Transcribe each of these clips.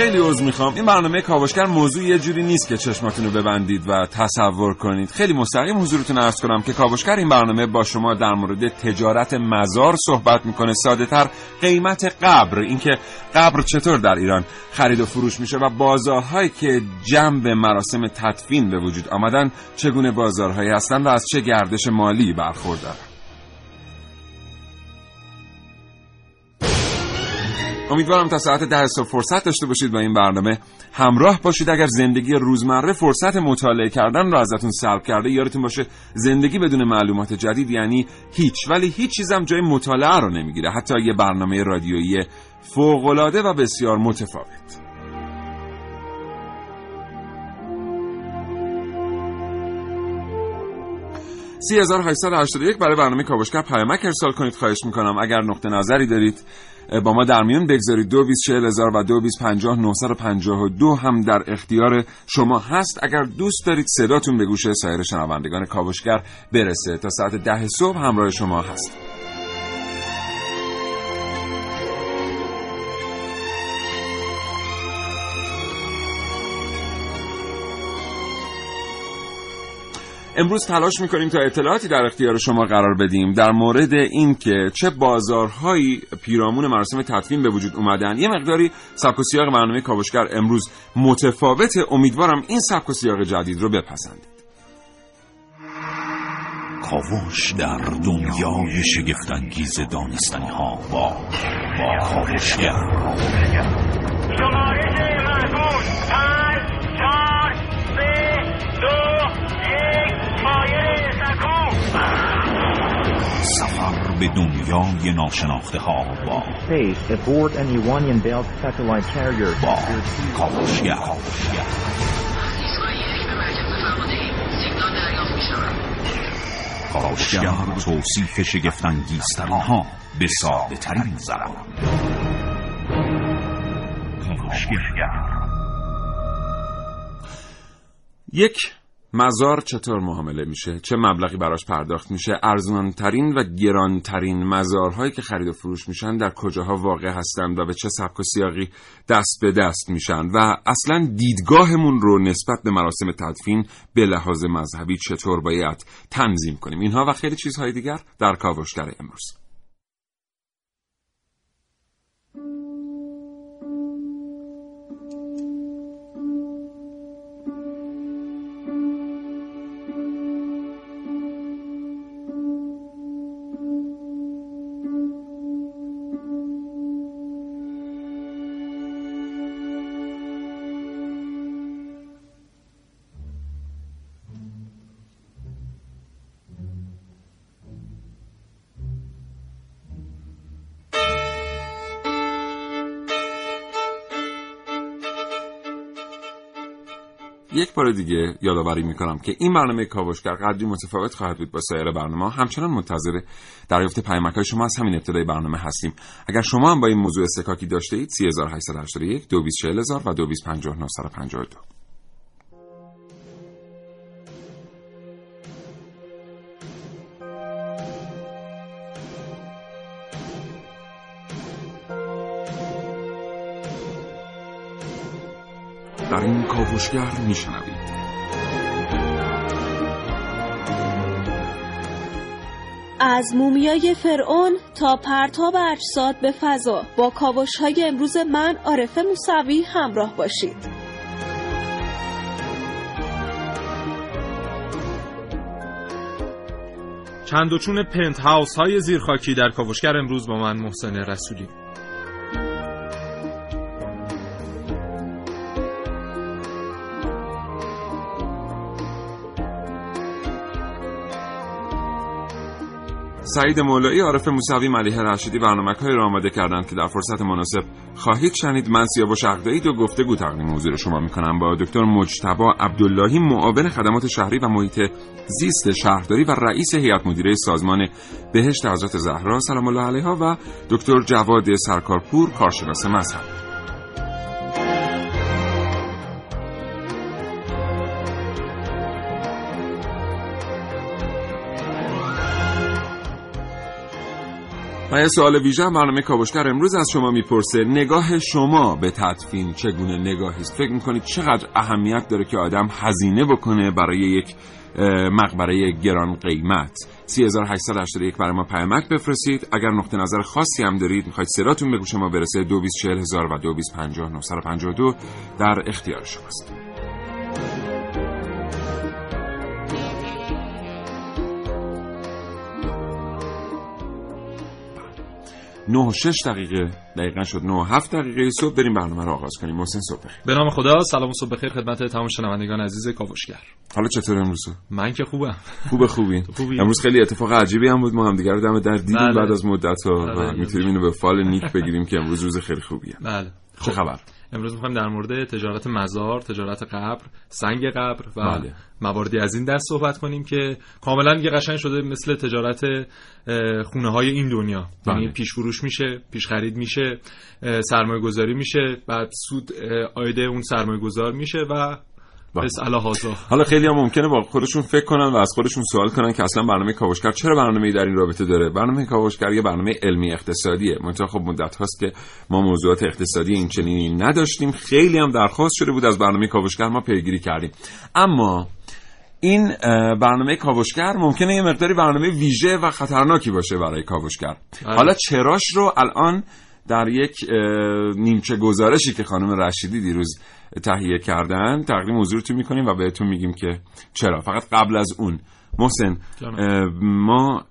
خیلی عذر می‌خوام. این برنامه کاوشگر موضوع یه جوری نیست که چشماتون رو ببندید و تصور کنید. خیلی مستقیم حضورتون ارز کنم که کاوشگر این برنامه با شما در مورد تجارت مزار صحبت می‌کنه. ساده تر قیمت قبر اینکه قبر چطور در ایران خرید و فروش میشه و بازارهایی که جنب مراسم تدفین به وجود آمدن چگونه بازارهایی هستند و از چه گردش مالی برخوردارن. امیدوارم تا ساعت ده صبح فرصت داشته باشید با این برنامه. همراه باشید اگر زندگی روزمره فرصت مطالعه کردن رو ازتون سلب کرده یادتون باشه زندگی بدون معلومات جدید یعنی هیچ. ولی هیچ چیزم جای مطالعه رو نمی‌گیره. حتی یه برنامه رادیویی فوقالعاده و بسیار متفاوت. 3881 برای برنامه کاوشگر پیامک ارسال کنید. خواهش می‌کنم. اگر نقطه نظری دارید با ما در میون بگذارید. دو و دو دو هم در اختیار شما هست. اگر دوست دارید صداتون به گوش سایر شنوندگان کاوشگر برسه. تا ساعت ده صبح همراه شما هست. امروز تلاش می‌کنیم تا اطلاعاتی در اختیار شما قرار بدیم در مورد اینکه چه بازارهایی پیرامون مراسم تدفین به وجود اومدن. یه مقداری سبک و سیاق برنامه کاوشگر امروز متفاوت. امیدوارم این سبک و سیاق جدید رو بپسندید. کاوش در دنیای شگفتانگیز دانستنی ها با با سفر به دنیای ناشناخته ها با با کاوشگر. کاوشگر توصیف شگفتانگیزترین ها به ساده ترین زبان یک مزار چطور معامله میشه؟ چه مبلغی براش پرداخت میشه؟ ارزانترین و گرانترین مزارهایی که خرید و فروش میشن در کجاها واقع هستند و به چه سبک و سیاقی دست به دست میشن؟ و اصلا دیدگاهمون رو نسبت به مراسم تدفین به لحاظ مذهبی چطور باید تنظیم کنیم؟ اینها و خیلی چیزهای دیگر در کاوشگر امروز. بار دیگه یادآوری می‌کنم که این برنامه کاوشگر قدری متفاوت خواهد بود با سایر برنامه همچنان منتظر دریافت پیامک های شما از همین ابتدای برنامه هستیم. اگر شما هم با این موضوع استکاکی داشته اید 3881 224000 و 225952 کاوشگر میشنوید. از مومیای فرعون تا پرتاب اجساد به فضا. با کاوش های امروز من عارف موسوی همراه باشید. چند و چون پنت هاوس های زیرخاکی در کاوشگر امروز با من محسن رسولی. سعید مولایی، عارف موسوی، ملیح رشیدی برنامه های را آماده کردند که در فرصت مناسب خواهید شنید من سیاوش اقدایی دو گفتگو تقدیم حضور شما می‌کنم. با دکتر مجتبا عبداللهی معاون خدمات شهری و محیط زیست شهرداری و رئیس هیئت مدیره سازمان بهشت حضرت زهرا سلام الله علیها و دکتر جواد سرکارپور کارشناس مذهب. و یه سوال ویژه برنامه کاوشگر امروز از شما می‌پرسه نگاه شما به تدفین چگونه نگاهی است؟ فکر می‌کنید چقدر اهمیت داره که آدم هزینه بکنه برای یک مقبره گران قیمت؟ 3881 برای ما پیامک بفرستید. اگر نقطه نظر خاصی هم دارید می‌خواید سراتون به گوش ما برسه 224000 و 2250 در اختیار شماست. 9 و 6 دقیقه دقیقا شد 9 و 7 دقیقه صبح. بریم برنامه رو آغاز کنیم. محسن صبح بخیر. به نام خدا. سلام و صبح بخیر خدمت تمام شنوندگان عزیز کاوشگر. حالا چطور امروز؟ من که خوبم. خوبه خوبی. امروز خیلی اتفاق عجیبی هم بود. ما هم دیگه رو دم در دیدیم بله. بعد از مدت ها بله. می‌تونیم اینو به فال نیک بگیریم که امروز روز خیلی خوبیه. بله. چه خبر امروز می‌خوایم در مورد تجارت مزار، تجارت قبر، سنگ قبر و بله. مواردی از این دست صحبت کنیم که کاملا یه قشنگ شده مثل تجارت خونه های این دنیا یعنی بله. پیش فروش میشه پیش خرید میشه سرمایه گذاری میشه بعد سود آیده اون سرمایه گذار میشه و. حالا خیلی هم ممکنه با خودشون فکر کنن و از خودشون سوال کنن که اصلا برنامه کاوشگر چرا برنامه در این رابطه داره؟ برنامه کاوشگر یه برنامه علمی اقتصادیه. منتها خب مدت هاست که ما موضوعات اقتصادی این چنینی نداشتیم. خیلی هم درخواست شده بود از برنامه کاوشگر ما پیگیری کردیم. اما این برنامه کاوشگر ممکنه یه مقداری برنامه ویژه و خطرناکی باشه برای کاوشگر. بله. حالا چراش رو الان در یک نیمچه گزارشی که خانم رشیدی دیروز تهیه کردن تقدیم حضورتون می‌کنیم و بهتون میگیم که چرا. فقط قبل از اون محسن ما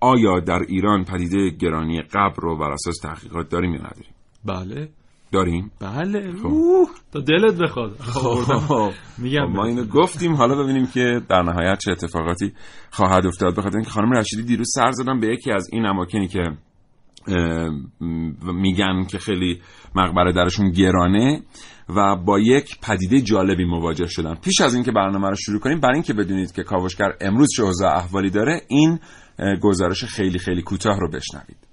آیا در ایران پدیده گرانی قبر رو بر اساس تحقیقات داریم یا نداریم؟ بله. داریم؟ بله. خب. تا دلت بخواد. خب. میگم ما اینو گفتیم. حالا ببینیم که در نهایت چه اتفاقاتی خواهد افتاد. بخاطر اینکه خانم رشیدی دیروز سر زدن به یکی از این اماکنی که میگن که خیلی مقبره درشون گرانه و با یک پدیده جالبی مواجه شدن. پیش از اینکه برنامه رو شروع کنیم برای اینکه بدونید که کاوشگر امروز چه اوضاع احوالی داره این گزارش خیلی خیلی کوتاه رو بشنوید.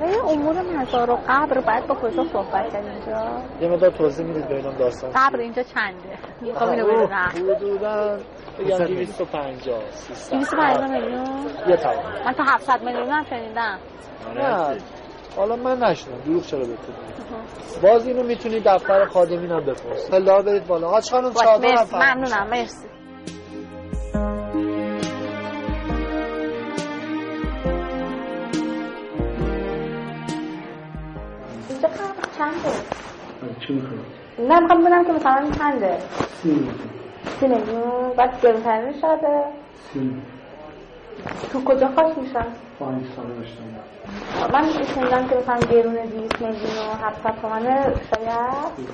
برای امور مزار و قبر باید با کجا صحبت کرد اینجا. یه مدار توضیح می‌دید بینم داستان قبر اینجا چنده؟ می‌خوام اینو بدونم. حدودا بگم 250 250 میلیون؟ یه تا من تا 700 میلیون هم شنیدم. نه. حالا من نشدم دروغ چرا بتونی باز اینو می‌تونی دفتر خادمین هم بپرس پلا برید بالا. حاج خانم چادر ممنونم. مرسی. چی میخوایی؟ نه می‌خوام ببینم که مثلا چنده. سی میلیون سی میلیون بعد گرونترین شده سی تو کجا خواهش میشن؟ پایین ساله داشتم. من شنیدم که مثلا گرون 200 میلیون و 700 تومنه شاید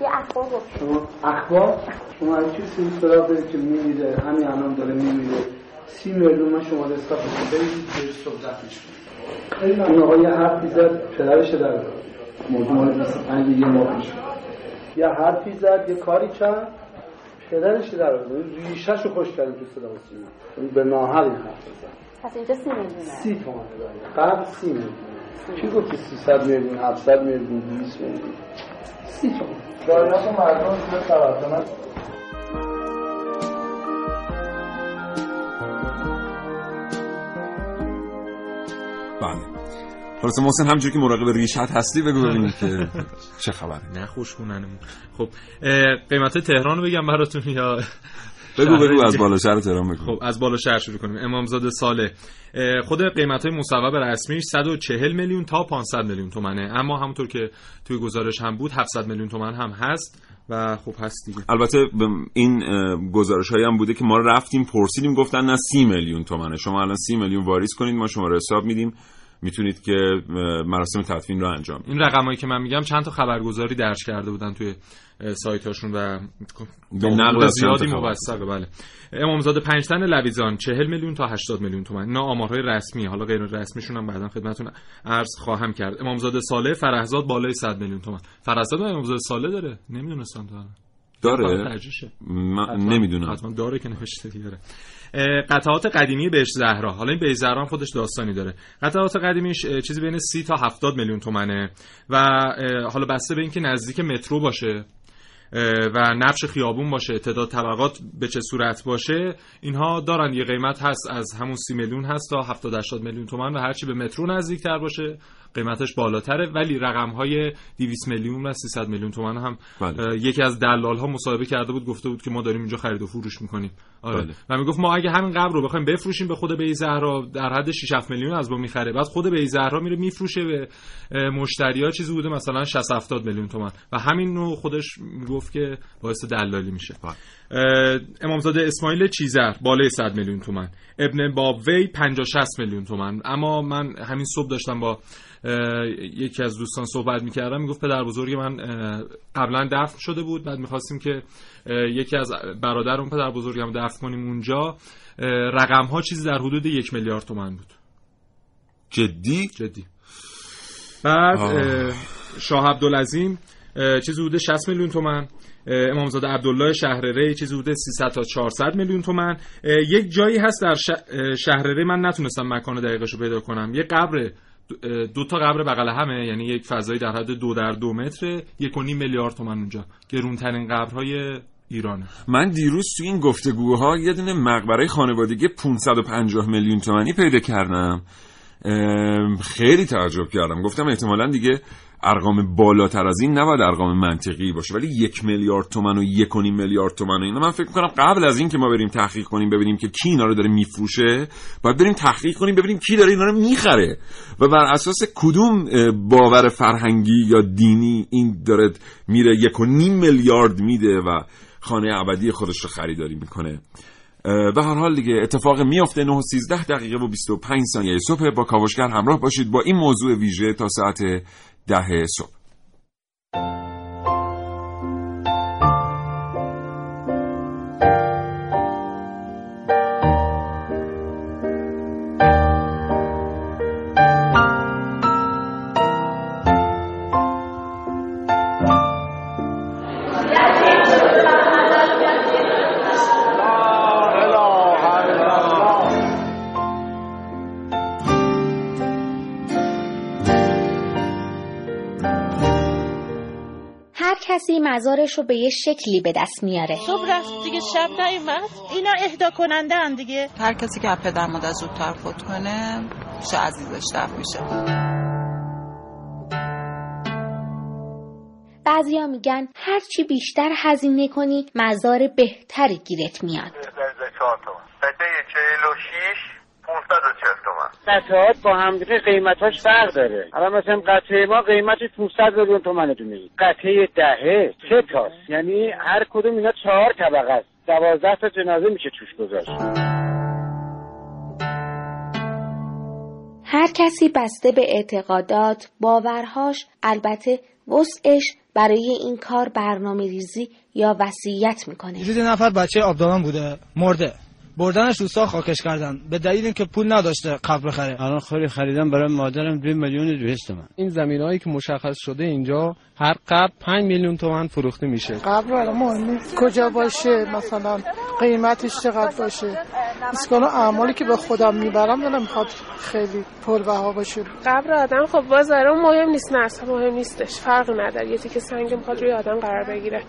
یه اخبار گفت شما اخبار؟ شما هر چی سی سراغ دارید که میمیره؟ همین الان داره میمیره. سی میلیون من شما حساب کنید. برید بهش صحبت میشه این آقا یه حرفی زد پدرش در مال 25 یه ماه پیش. یه حرفی زد یه کاری کرد. پدرش در ریشش رو خوش کردیم تو صدا سیما. به ناحق این حرف زد. پس اینجا سی میلیونه. سی تومن قبل سی میلیون کی گفتی 300 میلیون 700 میلیون 200 میلیون؟ سی تومن مردم زیر توجه بله. خلاص محسن همجوری که مراقب ریشت هستی بگو ببینیم که چه خبره. نه خب قیمت تهران رو بگم براتون یا بگو بگو از بالا شهر تهران بگو. خب از بالا شهر شروع کنیم. امامزاده ساله. خود قیمت های مصوب رسمیش 140 میلیون تا 500 میلیون تومنه. اما همونطور که توی گزارش هم بود 700 میلیون تومن هم هست و خب هست دیگه. البته این گزارش هایی هم بوده که ما رفتیم پرسیدیم گفتن نه 30 میلیون تومنه. شما الان 30 میلیون واریز کنید ما شما رو حساب میدیم. می‌تونید که مراسم تدفین رو انجام این رقمایی که من میگم چند تا خبرگزاری درج کرده بودن توی سایت هاشون و به نقل زیادی موثقه بله. امامزاده پنج تن لویزان 40 میلیون تا 80 میلیون تومان. اینا آمارهای رسمی حالا غیر رسمیشون هم بعدا خدمتتون عرض خواهم کرد. امامزاده ساله فرهزاد بالای 100 میلیون تومان. فرهزاد امامزاده ساله داره؟ نمی‌دونستم تا داره. من نمی‌دونم. حتما داره که نوشته دیگه قطعات قدیمی بهش زهرا. حالا این بهش زهرا خودش داستانی داره. قطعات قدیمیش چیزی بین 30 تا 70 میلیون تومنه. و حالا بسته به اینکه نزدیک مترو باشه و نقش خیابون باشه تعداد طبقات به چه صورت باشه اینها دارن یه قیمت هست از همون سی میلیون هست تا 70 80 میلیون تومن و هرچی به مترو نزدیک تر باشه. قیمتش بالاتره ولی رقم های 200 میلیون و 300 میلیون تومن هم بله. یکی از دلال ها مصاحبه کرده بود گفته بود که ما داریم اینجا خرید و فروش می‌کنیم. آره. بله. و می‌گفت ما اگه همین قبر رو بخوایم بفروشیم به خود بی زهرا در حد 6 7 میلیون از ما می‌خره. بعد خود بی زهرا میره میفروشه به مشتری ها. چیزی بوده مثلا 60 70 میلیون تومن و همین نوع خودش می‌گفت که باعث دلالی میشه. بله. امامزاده اسماعیل چیزر بالای 100 میلیون تومن ابن بابوی 50 60 میلیون تومن اما من همین صبح داشتم با یکی از دوستان صحبت می‌کردم می‌گفت پدر بزرگ من قبلا دفن شده بود. بعد می‌خواستیم که یکی از برادر اون پدر بزرگم دفن کنیم اونجا. رقم ها چیزی در حدود یک میلیارد تومن بود. جدی؟ جدی. بعد شاه عبدالعظیم چیزی بوده 60 میلیون تومن امامزاده عبدالله شهرره چیزی بوده 300 تا 400 میلیون تومن یک جایی هست در شهرره من نتونستم مکان دقیقش رو پیدا کنم. یه قبر دو تا قبر بغل همه یعنی یک فضایی در حد دو در دو متر یک و نیم میلیارد تومن اونجا. گرونترین قبرهای ایرانه. من دیروز تو این گفتگوها یه دونه مقبره خانوادگی 550 میلیون تومنی پیدا کردم. خیلی تعجب کردم. گفتم احتمالا دیگه ارقام بالاتر از این نباید ارقام منطقی باشه ولی یک میلیارد تومن و یک و میلیارد تومن و اینا. من فکر می‌کنم قبل از این که ما بریم تحقیق کنیم ببینیم که کی اینا رو داره میفروشه باید بریم تحقیق کنیم ببینیم کی داره اینا رو می‌خره. و بر اساس کدوم باور فرهنگی یا دینی این داره میره یک و نیم میلیارد میده و خانه ابدی خودش رو خریداری می‌کنه. به هر حال دیگه اتفاق میافته 9 و 13 دقیقه و 25 ثانیه صبح. با کاوشگر همراه باشید با این موضوع ویژه تا ساعت ده صبح کسی مزارش رو به یه شکلی به دست میاره. صبح رفت دیگه شب نیومد. اینا اهدا کننده هم دیگه. هر کسی که پدر مادر زودتر فوت کنه چه عزیزش دفت میشه. بعضیا میگن هرچی بیشتر هزینه کنی مزار بهتری گیرت میاد. 540 تومن قطعات با هم دیگه قیمتاش فرق داره. الان مثلا قطعه ما قیمتش 500 میلیون تومنه تو میگی قطعه دهه سه تاست. یعنی هر کدوم اینا چهار طبقه است. دوازده تا جنازه میشه توش گذاشت. هر کسی بسته به اعتقادات، باورهاش، البته وسعش برای این کار برنامه ریزی یا وصیت می‌کنه. یه نفر بچه آبداران بوده، مرده. بردنش روستا خاکش کردن. به دلیل اینکه پول نداشته قبر خره الان خیلی خریدم برای مادرم 2 میلیون 200 تومن. این زمینایی که مشخص شده اینجا هر قبر 5 میلیون تومن فروخته میشه. قبر الان مهم کجا باشه؟ مثلا قیمتش چقدر باشه؟ اسکان اعمالی که به خودم می‌برم دلم می‌خواد خیلی پربها باشه. قبر آدم خب باز مهم نیست نه مهم نیستش. فرق نداره. یه تیکه سنگ می‌خواد روی آدم قرار بگیره.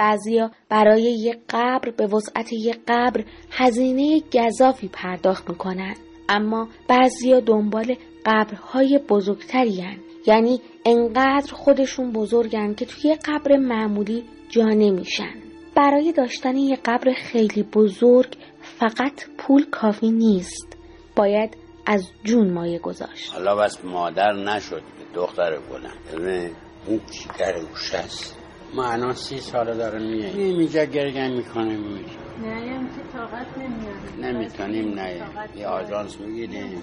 بعضیا برای یک قبر به وسعت یک قبر هزینه گذافی پرداخت می‌کنن. اما بعضیا دنبال قبرهای بزرگتری هن. یعنی انقدر خودشون بزرگن که توی قبر معمولی جا نمیشن. برای داشتن یه قبر خیلی بزرگ فقط پول کافی نیست. باید از جون مایه گذاشت. حالا بس مادر نشد دختر بودن این چیکار گوش هست؟ ما الان سی ساله داره میه. اینجا گرگن می‌کنه میره نه که طاقت نمیاره. نمی‌تونیم نه. یه آژانس می‌گیریم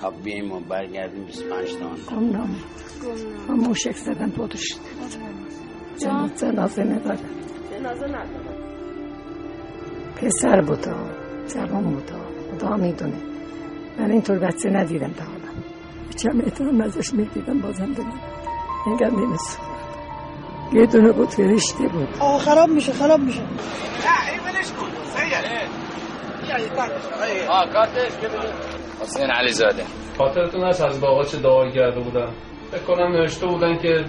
تا بیایم و برگردیم 25 تومن گمنام موشک زدن پادش جنازه نداره جنازه نداره پسر بودا جوان بودا خدا می‌دونه. من اینطور بچه ندیدم تا حالا. چم احترام ازش می‌دیدم بازم دارم انگار نمیسون یه دونه بود فرشته بود. آه خراب میشه خراب میشه. نه این ولش کن. آه کارتش که حسین علی زاده خاطرتون هست از بابا چه دعایی کرده بودن؟ فکر کنم نوشته بودن که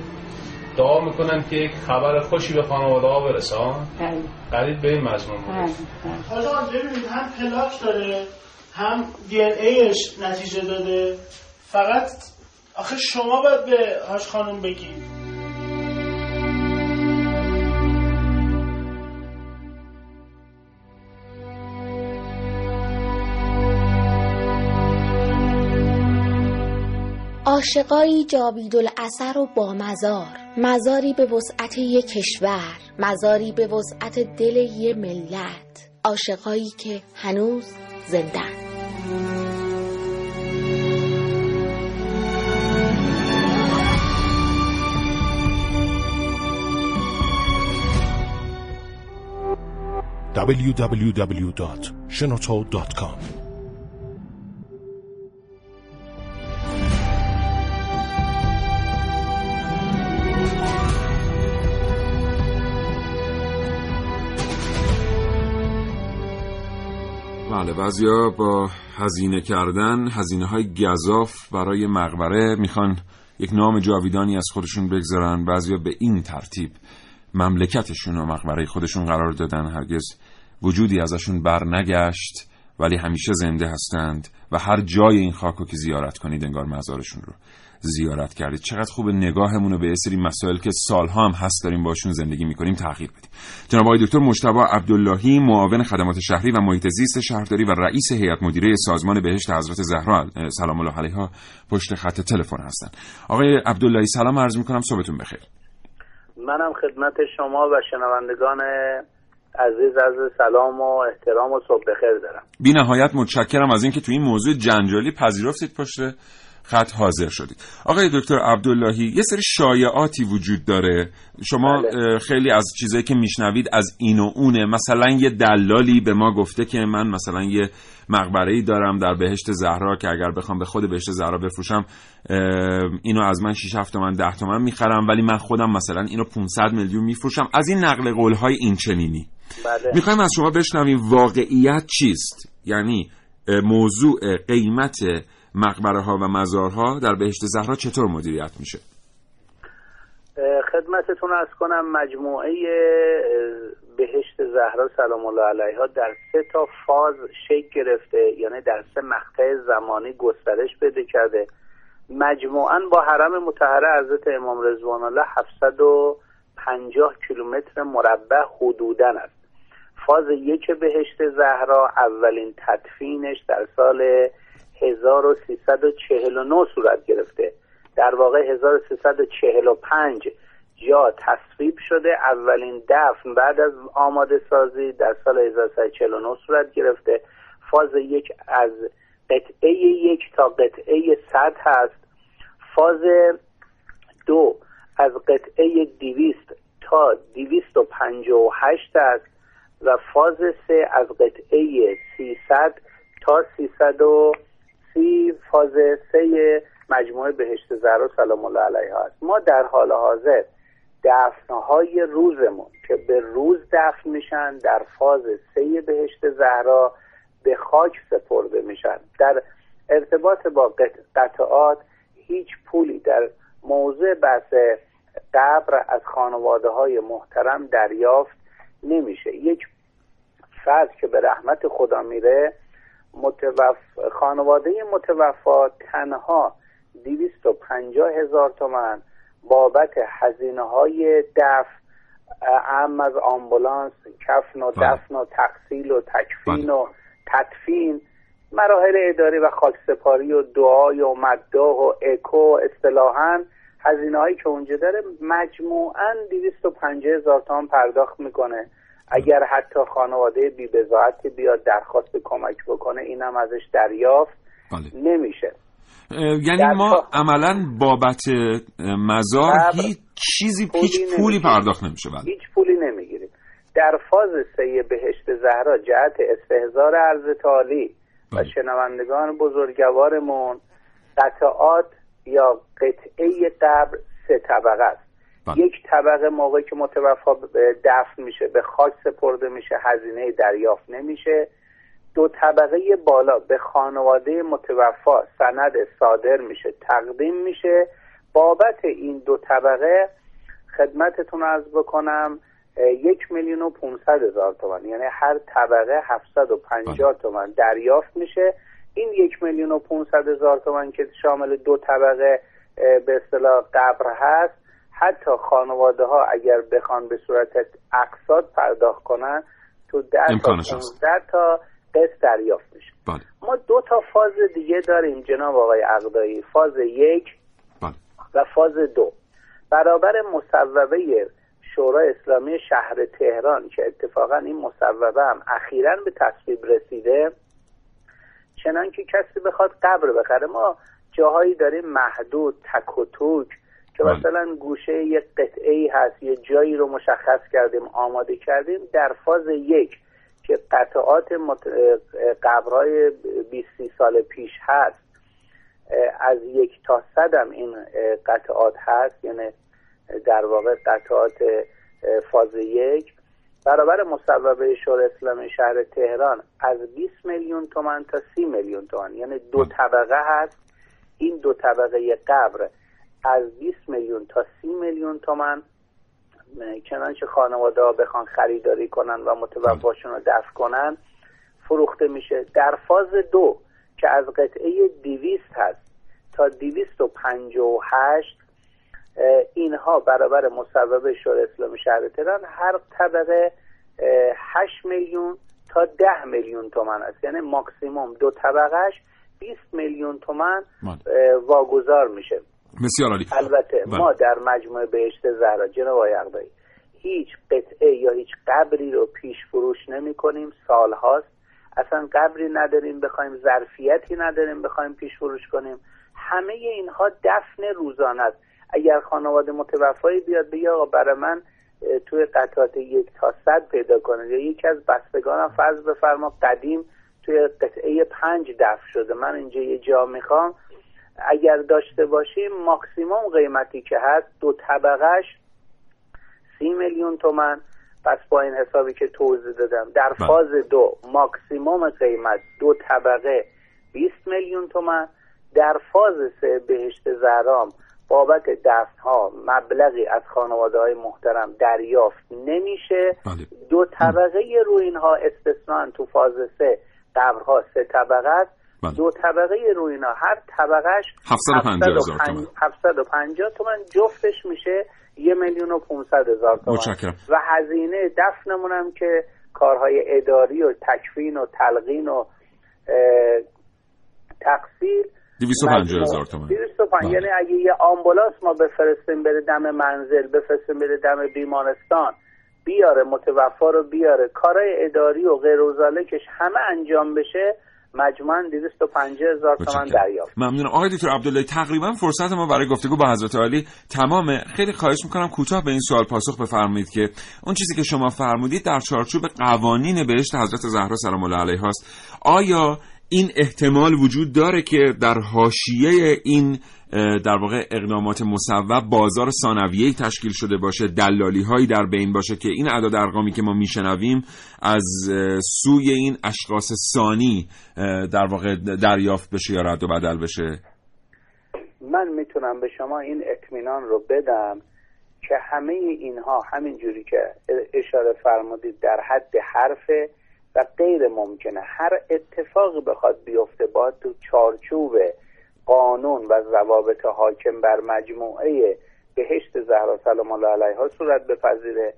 دعا می‌کنن که یک خبر خوشی به خانواده ها برسه بله. قریب به این مضمون بود بله، بله. حالا ببینید هم پلاک داره هم دی ان ایش نتیجه داده. فقط آخه شما باید به هاش خانم بگید. عاشقایی جاوید الاثر و با مزار. مزاری به وسعت یک کشور مزاری به وسعت دل یه ملت. عاشقایی که هنوز زندن. www.shenoto.com بله بعضیا با هزینه کردن هزینه های گذاف برای مقبره می‌خوان یک نام جاویدانی از خودشون بگذارن بعضیا به این ترتیب مملکتشون و مقبره خودشون قرار دادن. هرگز وجودی ازشون بر نگشت ولی همیشه زنده هستند و هر جای این خاکو که زیارت کنید انگار مزارشون رو. زیارت کردید. چقدر خوب نگاهمون رو به سری مسائل که سالها هم هست داریم باشون زندگی می‌کنیم تغییر بدیم. جناب آقای دکتر مجتبی عبداللهی معاون خدمات شهری و محیط زیست شهرداری و رئیس هیئت مدیره سازمان بهشت حضرت زهرا سلام الله علیها پشت خط تلفن هستن. آقای عبداللهی سلام عرض می‌کنم صبحتون بخیر. منم خدمت شما و شنوندگان عزیز از سلام و احترام و صبح بخیر دارم. بی نهایت متشکرم از اینکه تو این موضوع جنجالی پذیرفتید پشت خط حاضر شدید. آقای دکتر عبداللهی یه سری شایعاتی وجود داره. شما بله. خیلی از چیزایی که میشنوید از این و اونه. مثلا یه دلالی به ما گفته که من مثلا یه مقبره ای دارم در بهشت زهرا که اگر بخوام به خود بهشت زهرا بفروشم اینو از من 6 7 تومن 10 تومن می‌خرم. ولی من خودم مثلا اینو 500 میلیون میفروشم. از این نقل قول های این چنینی بله. می‌خوایم از شما بشنویم واقعیت چیست؟ یعنی موضوع قیمت مقبره ها و مزارها در بهشت زهرا چطور مدیریت میشه؟ خدمتتون از کنم مجموعه بهشت زهرا سلام الله علیها در سه تا فاز شکل گرفته یعنی در سه مقطع زمانی گسترش پیدا کرده. مجموعا با حرم متحره حضرت امام رضوان الله 750 کیلومتر مربع حدودا است. فاز یک بهشت زهرا اولین تدفینش در سال 1349 صورت گرفته. در واقع 1345 جا تصویب شده. اولین دفن بعد از آماده سازی در سال 1349 صورت گرفته. فاز یک از قطعه یک تا قطعه صد هست. فاز دو از قطعه دیویست تا دیویست و پنجه و هشت است و فاز سه از قطعه سیصد تا سیصد و سی فاز سه مجموعه بهشت زهرا سلام الله علیها است. ما در حال حاضر دفنهای روزمون که به روز دفن میشن در فاز سه بهشت زهرا به خاک سپرده میشن. در ارتباط با قطعات هیچ پولی در موضوع بحث قبر از خانواده های محترم دریافت نمیشه. یک فرد که به رحمت خدا میره متوف... خانواده متوفا تنها 250 هزار تومن بابت هزینه های دف اهم از آمبولانس کفن و بله. دفن و تقسیل و تکفین و تدفین مراحل اداری و خاکسپاری و دعای و مداح و اکو اصطلاحا هزینه هایی که اونجا داره مجموعا 250 هزار تومان پرداخت می‌کنه اگر حتی خانواده بی بزاعتی بیاد درخواست کمک بکنه اینم ازش دریافت نمیشه. اه، یعنی ما پا- عملا بابت مزار هیچ چیزی پولی هیچ پولی. پرداخت نمیشه بله. هیچ پولی نمی‌گیریم. در فاز سه بهشت زهرا جهت استهزار عرض تالی و شنوندگان بزرگوارمون قطعات یا قطعه قبر سه طبقه است. یک طبقه موقعی که متوفا دفن میشه به خاک سپرده میشه هزینه دریافت نمیشه. دو طبقه بالا به خانواده متوفا سند صادر میشه تقدیم میشه. بابت این دو طبقه خدمتتون عرض بکنم یک میلیون و پونصد هزار تومن یعنی هر طبقه هفتصد و پنجاه تومن دریافت میشه. این یک میلیون و پونصد هزار تومن که شامل دو طبقه به اصطلاح قبر هست حتی خانواده ها اگر بخوان به صورت اقساط پرداخت کنن تو ده تا امکانش هست. 15 تا قسط دریافت میشه. بله. ما دو تا فاز دیگه داریم جناب آقای عقدایی فاز یک و فاز دو. برابر مصوبه شورای اسلامی شهر تهران که اتفاقا این مصوبه هم اخیرا به تصویب رسیده چنان که کسی بخواد قبر بخره. ما جاهایی داریم محدود تک و توک. که مثلا گوشه یک قطعه ای هست یه جایی رو مشخص کردیم آماده کردیم در فاز یک که قطعات مت... قبرهای 20 سال پیش هست از یک تا صد هم این قطعات هست یعنی در واقع قطعات فاز یک. برابر مصوبه شورای اسلامی شهر تهران از 20 میلیون تومن تا 30 میلیون تومن یعنی دو طبقه هست. این دو طبقه قبر. از 20 میلیون تا 30 میلیون تومن چنانچه خانواده ها بخوان خریداری کنن و متوفاشون رو دفع کنن فروخته میشه. در فاز دو که از قطعه دیویست هست تا دیویست و پنج و هشت اینها برابر مصوبه شورای اسلامی شهر تهران هر طبقه هشت میلیون تا ده میلیون تومن است. یعنی ماکسیموم دو طبقهش 20 میلیون تومن واگذار میشه. بسیار عالی. البته بله. ما در مجموعه بهشت زهرا جناب آقای هیچ قطعه یا هیچ قبری رو پیش فروش نمی کنیم. سال هاست. اصلا قبری نداریم بخوایم ظرفیتی نداریم بخوایم پیش فروش کنیم. همه اینها دفن روزانه است. اگر خانواده متوفایی بیاد بگه آقا برای من توی قطعات یک تا صد پیدا کنه یا یکی از بستگانم فرض بفرما قدیم توی قطعه پنج دفن شده. من اینجا یه جا می‌خوام. اگر داشته باشیم ماکسیموم قیمتی که هست دو طبقهش سی میلیون تومن. پس با این حسابی که توضیح دادم در بله. فاز دو ماکسیموم قیمت دو طبقه 20 میلیون تومن. در فاز سه بهشت زهرام بابت دفن ها مبلغی از خانواده های محترم دریافت نمیشه. دو طبقه روین ها استثنان تو فاز سه قبرها سه طبقه است. دو طبقه روینا هر طبقهش 750 هزار تومن. 750 تومن. جفتش میشه یه میلیون و 500 هزار تومن. متشکرم. و هزینه دفنمون هم که کارهای اداری و تکفین و تلقین و اه، تقصیر. 250 هزار تومن. 250 یعنی اگه یه آمبولانس ما بفرستیم بره دم منزل بفرستیم بره دم بیمارستان بیاره متوفا رو بیاره. کارهای اداری و غیر همه انجام بشه. مجموعا 250 هزار تومن دریافت. ممنونم آقای دکتر عبدالله تقریبا فرصت ما برای گفتگو با حضرت عالی تمامه. خیلی خواهش می‌کنم کوتاه به این سوال پاسخ بفرمایید که اون چیزی که شما فرمودید در چارچوب قوانین بهشت حضرت زهرا سلام الله علیها است آیا این احتمال وجود داره که در حاشیه این در واقع اقدامات مصوب بازار ثانویه‌ای تشکیل شده باشه دلالی هایی در بین باشه که این اعداد ارقامی که ما میشنویم از سوی این اشخاص ثانی در واقع دریافت بشه یا رد و بدل بشه. من می‌تونم به شما این اطمینان رو بدم که همه اینها همین جوری که اشاره فرمودید در حد حرفه. و غیر ممکنه. هر اتفاقی بخواد بیفته باید تو چارچوب قانون و ضوابط حاکم بر مجموعه بهشت زهرا سلام الله علیها صورت بپذیره.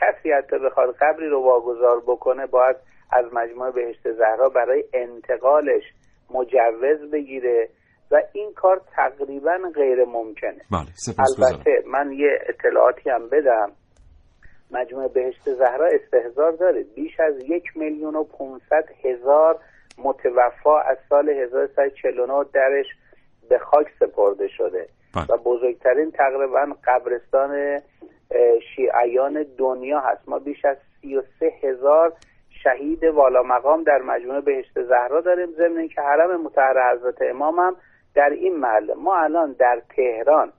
کسی حتی بخواد قبری رو واگذار بکنه باید از مجموعه بهشت زهرا برای انتقالش مجوز بگیره و این کار تقریبا غیر ممکنه. بله البته من یه اطلاعاتی هم بدم. مجموعه بهشت زهرا استهزار داره. بیش از یک میلیون و پونصد هزار متوفا از سال 1349 درش به خاک سپرده شده. بله. و بزرگترین تقریبا قبرستان شیعیان دنیا هست. ما بیش از 33 هزار شهید والا مقام در مجموعه بهشت زهرا داریم. ضمن که حرم مطهر حضرت امام هم در این محله. ما الان در تهران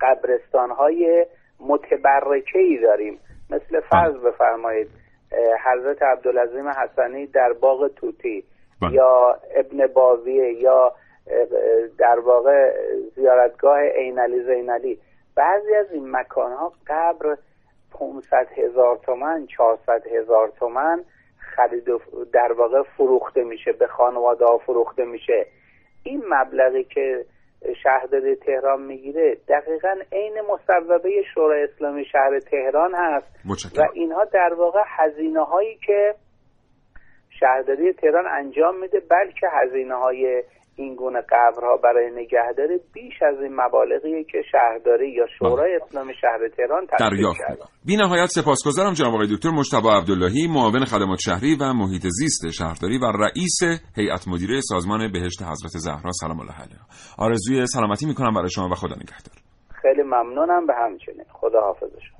قبرستان های متبرکه ای داریم. مثل فرض بفرمایید حضرت عبدالعظیم حسنی در باغ توتی بله. یا ابن باویه یا در واقع زیارتگاه عینعلی زینعلی بعضی از این مکان ها قبر 500 هزار تومن 400 هزار تومن خرید و در واقع فروخته میشه به خانواده ها فروخته میشه. این مبلغی که شهرداری تهران می‌گیره دقیقا عین مصوبه شورای اسلامی شهر تهران هست متشکرم. و اینها در واقع هزینه هایی که شهرداری تهران انجام میده بلکه هزینه های این گونه قبرها برای نگهداری بیش از این مبالغیه که شهرداری یا شورای اسلامی شهر تهران دریافت کرده. می‌کنم. بی نهایت سپاسگزارم جناب آقای دکتر مجتبی عبداللهی معاون خدمات شهری و محیط زیست شهرداری و رئیس هیئت مدیره سازمان بهشت حضرت زهرا. سلام الله علیها آرزوی سلامتی می‌کنم برای شما و خدا نگهدار. خیلی ممنونم. به همچنین. خدا حافظ شما.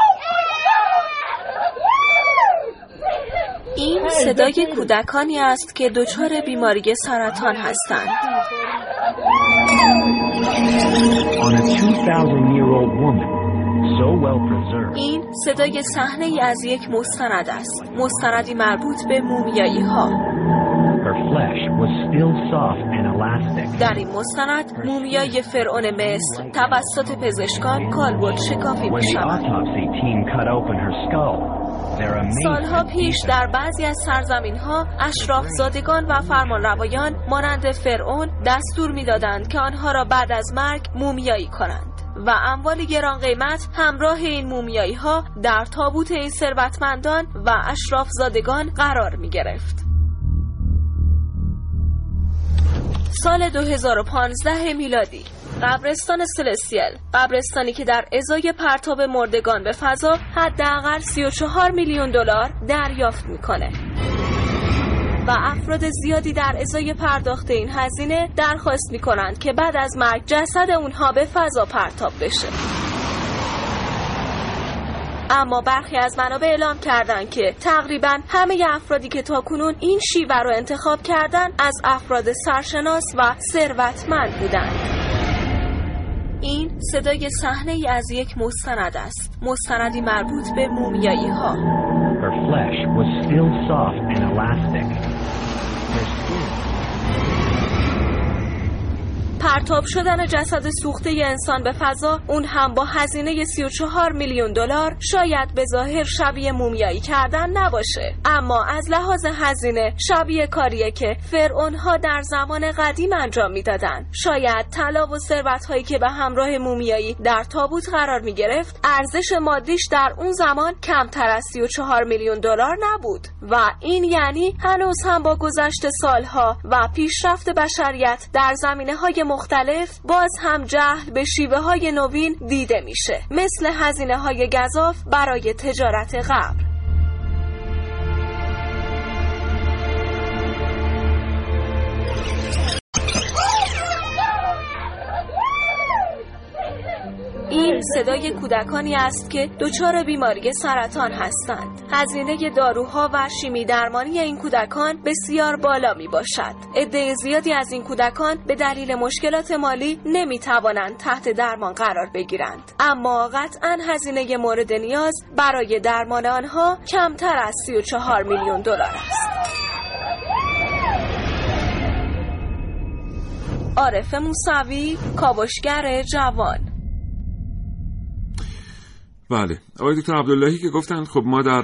این صدای کودکانی است که دچار بیماری سرطان هستند. On a 2,000-year-old woman, so well preserved. این صدای صحنه ای از یک مستند است. مستندی مربوط به مومیایی ها Her flesh was still soft and elastic. در این مستند مومیای فرعون مصر توسط پزشکان کالبد شکافی می the شود سالها پیش در بعضی از سرزمین ها اشراف زادگان و فرمانروایان مانند فرعون دستور می‌دادند که آنها را بعد از مرگ مومیایی کنند و اموال گران قیمت همراه این مومیایی ها در تابوت این ثروتمندان و اشراف زادگان قرار می گرفت. سال 2015 میلادی قبرستان سلسیل قبرستانی که در ازای پرتاب مردگان به فضا حداقل 34 میلیون دلار دریافت می‌کنه. و افراد زیادی در ازای پرداخت این هزینه درخواست می‌کنند که بعد از مرگ جسد اونها به فضا پرتاب بشه. اما برخی از منابع اعلام کردند که تقریبا همه افرادی که تاکنون این شیوه رو انتخاب کردن از افراد سرشناس و ثروتمند بودند. این صدای صحنه ای از یک مستند است مستندی مربوط به مومیایی ها her flesh was still soft and elastic. پرتاب شدن جسد سوخته انسان به فضا اون هم با هزینه 34 میلیون دلار شاید به ظاهر شبیه مومیایی کردن نباشه. اما از لحاظ هزینه شبیه کاریه که فرعون ها در زمان قدیم انجام می‌دادن. شاید طلا و ثروت هایی که به همراه مومیایی در تابوت قرار می گرفت ارزش مادیش در اون زمان کمتر از 34 میلیون دلار نبود. و این یعنی هنوز هم با گذشت سالها و پیشرفت بشریت در زمینه های مختلف باز هم جهل به شیوه های نوین دیده میشه مثل هزینه های گذاف برای تجارت قبر این صدای کودکانی است که دچار بیماری سرطان هستند. هزینه داروها و شیمی درمانی این کودکان بسیار بالا می باشد. عده زیادی از این کودکان به دلیل مشکلات مالی نمی توانند تحت درمان قرار بگیرند. اما قطعا هزینه مورد نیاز برای درمان آنها کمتر از 34 میلیون دلار است. عارف موسوی کاوشگر جوان. بله آقای دکتر عبداللهی که گفتند خب ما در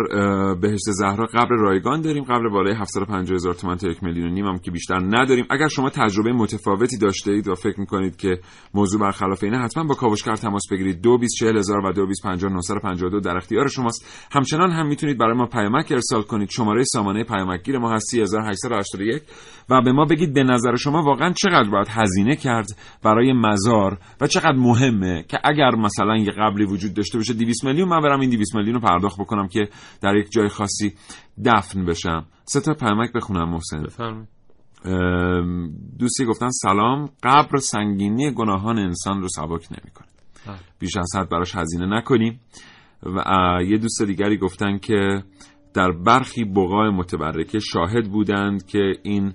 بهشت زهرا قبر رایگان داریم قبر بالای 750 هزار تومان تا یک میلیون نیم هم که بیشتر نداریم. اگر شما تجربه متفاوتی داشته اید و فکر می‌کنید که موضوع برخلاف اینه حتما با کاوشگر تماس بگیرید. 2 هزار و 2 در اختیار شماست. همچنان هم می‌تونید برای ما پیامک ارسال کنید. شماره سامانه پیامکگیر ما هست 3881 و به ما بگید به نظر شما واقعا چقدر باید هزینه کرد برای مزار و چقدر مهمه که اگر مثلا یه قبلی وجود داشته باشه 200 میلیون برم این 200 میلیون رو پرداخت بکنم که در یک جای خاصی دفن بشم. سه تا پیامک بخونم محسن. بفرمایید. دوستی گفتن سلام قبر سنگینی گناهان انسان رو سبک نمی‌کنه. بله. بیش از حد براش هزینه نکنیم. و یه دوست دیگری گفتن که در برخی بقای متبرکه شاهد بودند که این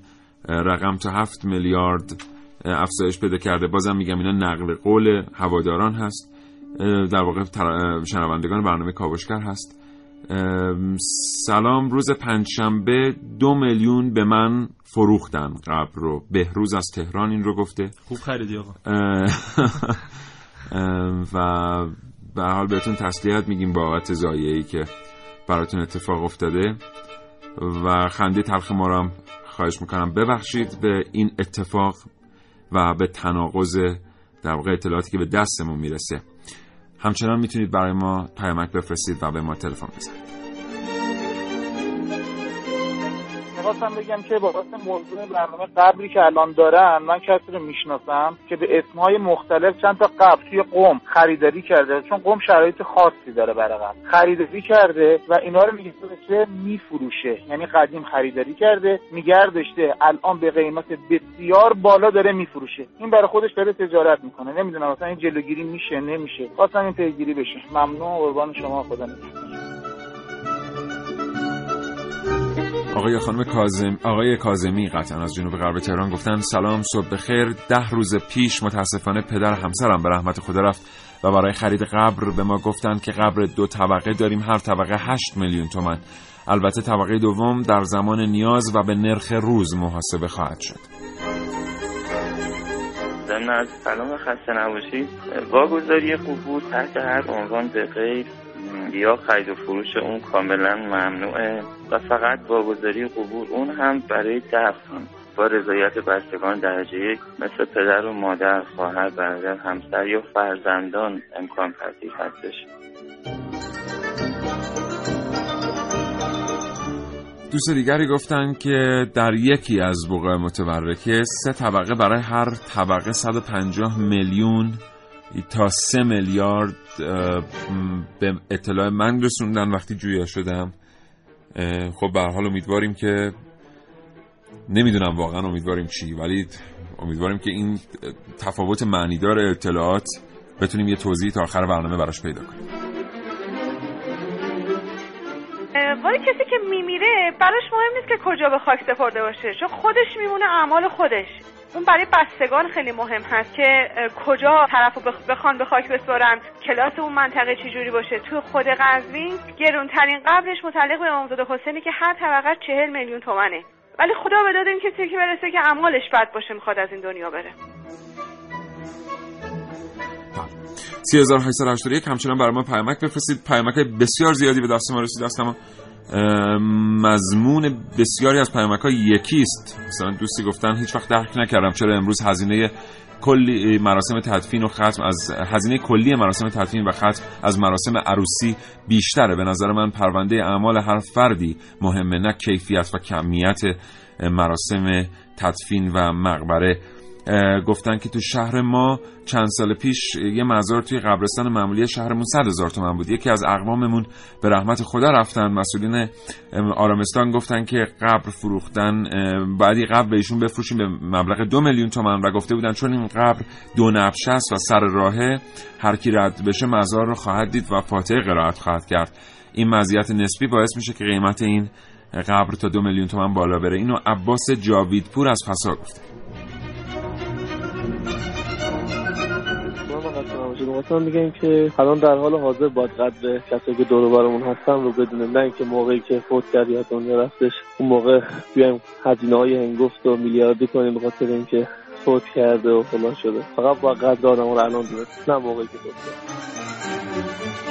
رقم تا هفت میلیارد افزایش پیدا کرده. بازم میگم اینا نقل قول هواداران هست. در واقع شنوندگان برنامه کاوشگر هست. سلام روز پنجشنبه دو میلیون به من فروختن قبل رو. بهروز از تهران این رو گفته. خوب خریدی آقا. و به حال بهتون تسلیت میگیم بابت زایعی که براتون اتفاق افتاده. و خنده تلخ ما رو هم خواهش می‌کنم ببخشید به این اتفاق و به تناقض در واقع اطلاعاتی که به دستمون می‌رسه. همچنان می‌تونید برای ما پیامک بفرستید و به ما تلفن بزنید. می‌خواستم بگم که بابت موضوع برنامه قبلی که الان دارن من کسی رو می‌شناسم که به اسمهای مختلف چند تا قبل توی قوم خریداری کرده چون قوم شرایط خاصی داره برای قبل. خریداری کرده و اینا رو میگه که میفروشه. یعنی قدیم خریداری کرده نگردشته الان به قیمت بسیار بالا داره میفروشه. این برای خودش داره تجارت می‌کنه. نمی‌دونم مثلا این جلوگیری میشه نمیشه. خواستم این پیگیری بشه. ممنون قربان شما خدا نگهدار. آقای خانم کازم آقای کازمی قطعا از جنوب غرب تهران گفتن سلام صبح بخیر. ده روز پیش متاسفانه پدر همسرم به رحمت خدا رفت و برای خرید قبر به ما گفتند که قبر دو طبقه داریم هر طبقه 8 میلیون تومن البته طبقه دوم در زمان نیاز و به نرخ روز محاسبه خواهد شد. ضمن از سلام خسته نباشید واگذاری قبور تحت هر عنوان به غیر یا خرید و فروش اون کاملا ممنوعه. و فقط واگذاری قبور اون هم برای دفن با رضایت بستگان درجه یک مثل پدر و مادر خواهر برادر همسر یا فرزندان امکان پذیر هستش. دوست دیگری گفتن که در یکی از بقای متبرکه سه طبقه برای هر طبقه 150 میلیون تا سه میلیارد به اطلاع من رسوندن وقتی جویا شدم. خب به حال امیدواریم که نمی‌دونم واقعا امیدواریم چی ولی امیدواریم که این تفاوت معنیدار اطلاعات بتونیم یه توضیح تا آخر برنامه براش پیدا کنیم. ولی کسی که میمیره براش مهم نیست که کجا به خاک سپرده باشه چون خودش میمونه اعمال خودش. اون برای بستگان خیلی مهم هست که کجا طرف بخوان به خاک بسپارن کلاس اون منطقه چجوری باشه. تو خود قزوین گرونترین قبلش متعلق به امامزاده حسینی که هر طبقه چهل میلیون تومنه. ولی خدا به داد این کسی که برسه که اعمالش بد باشه می‌خواد از این دنیا بره. 3881 همچنان برای ما پیامک بفرستید. پیامک بسیار زیادی به دست ما رسید. است اما مضمون بسیاری از پیامک ها یکی است مثلا دوستی گفتن هیچ وقت درک نکردم چرا امروز هزینه کلی مراسم تدفین و ختم از هزینه کلی مراسم تدفین و ختم از مراسم عروسی بیشتره. به نظر من پرونده اعمال هر فردی مهمه نه کیفیت و کمیت مراسم تدفین و مقبره. گفتن که تو شهر ما چند سال پیش یه مزار توی قبرستان معمولی شهرمون صد هزار تومن بود. یکی از اقواممون به رحمت خدا رفتن. مسئولین آرامستان گفتن که قبر فروختن بعدی قبر به ایشون بفروشیم به مبلغ دو میلیون تومن و گفته بودن چون این قبر دو نبش است و سر راهه هر کی رد بشه مزار رو خواهد دید و فاتحه قرائت خواهد کرد. این مزیت نسبی باعث میشه که قیمت این قبر تا دو میلیون تومن بالا بره. اینو عباس جاویدپور از فسا گفته. مثلا میگن که الان در حال حاضر باید قدر کسایی که دور برمون هستن رو بدونیم. نه اینکه موقعی که فوت کرد یا دنیا رفتش اون موقع بیایم هزینه های هنگفت و میلیاردی کنیم به خاطر اینکه فوت کرده و فلان شده. فقط با قدر آدم رو الان دونست. نه موقعی که فوت کرد.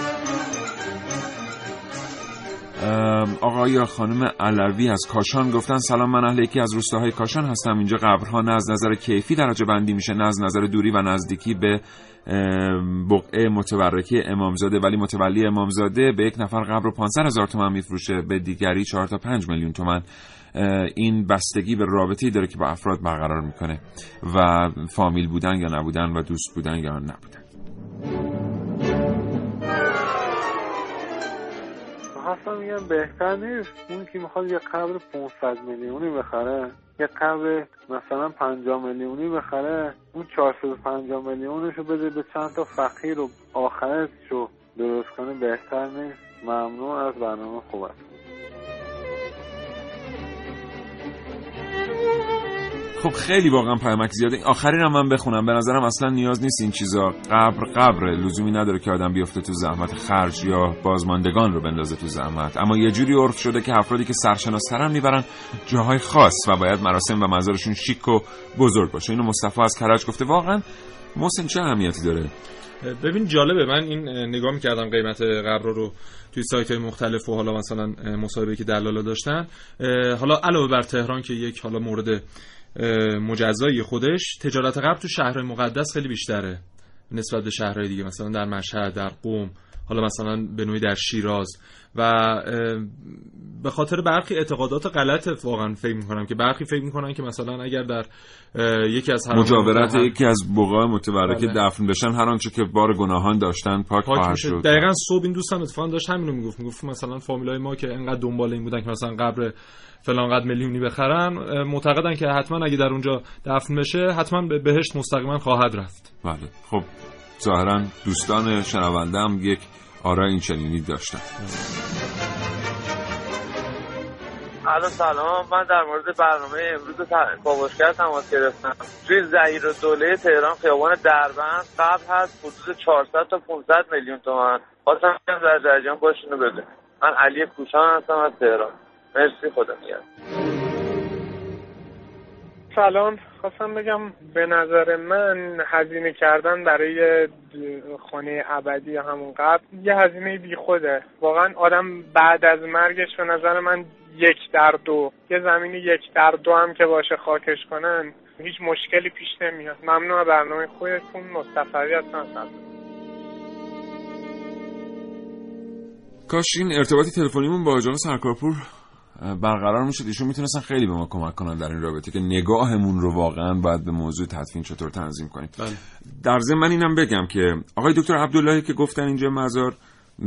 آقا یا خانم علوی از کاشان گفتن سلام من اهل یکی از روستاهای کاشان هستم. اینجا قبرها نه از نظر کیفی درجه بندی میشه. نه از نظر دوری و نزدیکی به بقعه متبرکی امامزاده. ولی متولی امامزاده به یک نفر قبر رو 500 هزار تومن میفروشه. به دیگری 4 تا 5 میلیون تومن این بستگی به رابطه‌ای داره که با افراد برقرار می‌کنه. و فامیل بودن یا نبودن و دوست بودن یا نبودن. اصلا میگم بهتر نیست. اون که می‌خواد یه قبر 500 میلیونی بخره یه قبر مثلا 50 میلیونی بخره اون 450 میلیونش رو بده به چند تا فقیر و آخرش رو درست کنه بهتر نیست. ممنون از برنامه خوب است خب خیلی واقعا پیامک زیاده. آخری رو من بخونم. به نظرم اصلا نیاز نیست این چیزا. قبر قبر لزومی نداره که آدم بیفته تو زحمت خرج یا بازماندگان رو بندازه تو زحمت. اما یه جوری عرف شده که افرادی که سرشناسترن می‌برن جاهای خاص و باید مراسم و مزارشون شیک و بزرگ باشه. اینو مصطفی از کرج گفته. واقعا محسن چه اهمیتی داره؟ ببین جالبه. من این نگاه می‌کردم قیمت قبر رو توی سایت های مختلف و حالا مثلا مصاحبه که دلالا داشتن. حالا علاوه بر تهران که یک حالا مورد مجزای خودش تجارت قبل تو شهر مقدس خیلی بیشتره نسبت به شهرهای دیگه مثلا در مشهد در قوم حالا مثلا به نوعی در شیراز. و به خاطر برخی اعتقادات غلط واقعا فکر می‌کنم که برخی فکر می‌کنن که مثلا اگر در یکی از مجاورت یکی از بقای متبرکه بله. دفن بشن هر آنچه که بار گناهان داشتن پاک, پاک خواهد شد. دقیقا صبح این دوستان اتفاقا داشت همینو می‌گفت. می‌گفت مثلا فامیلای ما که انقدر دنبال این بودن که مثلا قبر فلان قد میلیونی بخرن معتقدن که حتما اگه در اونجا دفن بشه حتما به بهشت مستقیما خواهد رفت. بله. خب ظاهرا دوستان شنوندم یک آرا این چنینی داشتن الو سلام. من در مورد برنامه امروز کاوشگر تماس گرفتم. توی زهیر و دوله تهران خیابان دربند قبل هست حدود 400 تا 500 میلیون تومن خواستم در جریان باشین بده من علی کوشان هستم از تهران. مرسی خدا میاد سلام. خواستم بگم به نظر من هزینه کردن برای خانه ابدی همون قبل یه هزینه بی خوده. واقعا آدم بعد از مرگش به نظر من یک در دو. یه زمینی یک در دو هم که باشه خاکش کنن هیچ مشکلی پیش نمیاد. ممنون برنامه خودتون مصطفی هستم. کاش این ارتباطی تلفنیمون با آجاق سرکارپور برقرار می‌شد. ایشون می‌تونستن خیلی به ما کمک کنن در این رابطه که نگاهمون رو واقعا باید به موضوع تدفین چطور تنظیم کنیم. بله. در ضمن من اینم بگم که آقای دکتر عبداللهی که گفتن اینجا مزار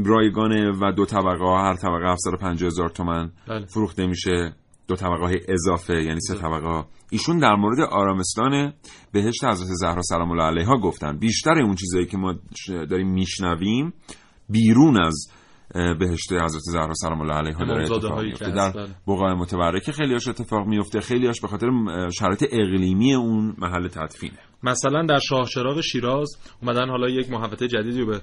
رایگانه و دو طبقه ها هر طبقه 750 هزار تومن بله. فروخته میشه. دو طبقه های اضافه یعنی سه طبقه ها. ایشون در مورد آرامستان بهشت حضرت زهرا سلام الله علیها گفتن. بیشتر اون چیزایی که ما داریم میشنویم بیرون از بهشت حضرت زهرا سلام الله علیها داره اتفاق میفته در. بقای متبرکه خیلیاش اتفاق میفته خیلیاش به خاطر شرایط اقلیمی اون محل تدفینه. مثلا در شاهچراغ شیراز اومدن حالا یک محوطه جدیدی رو به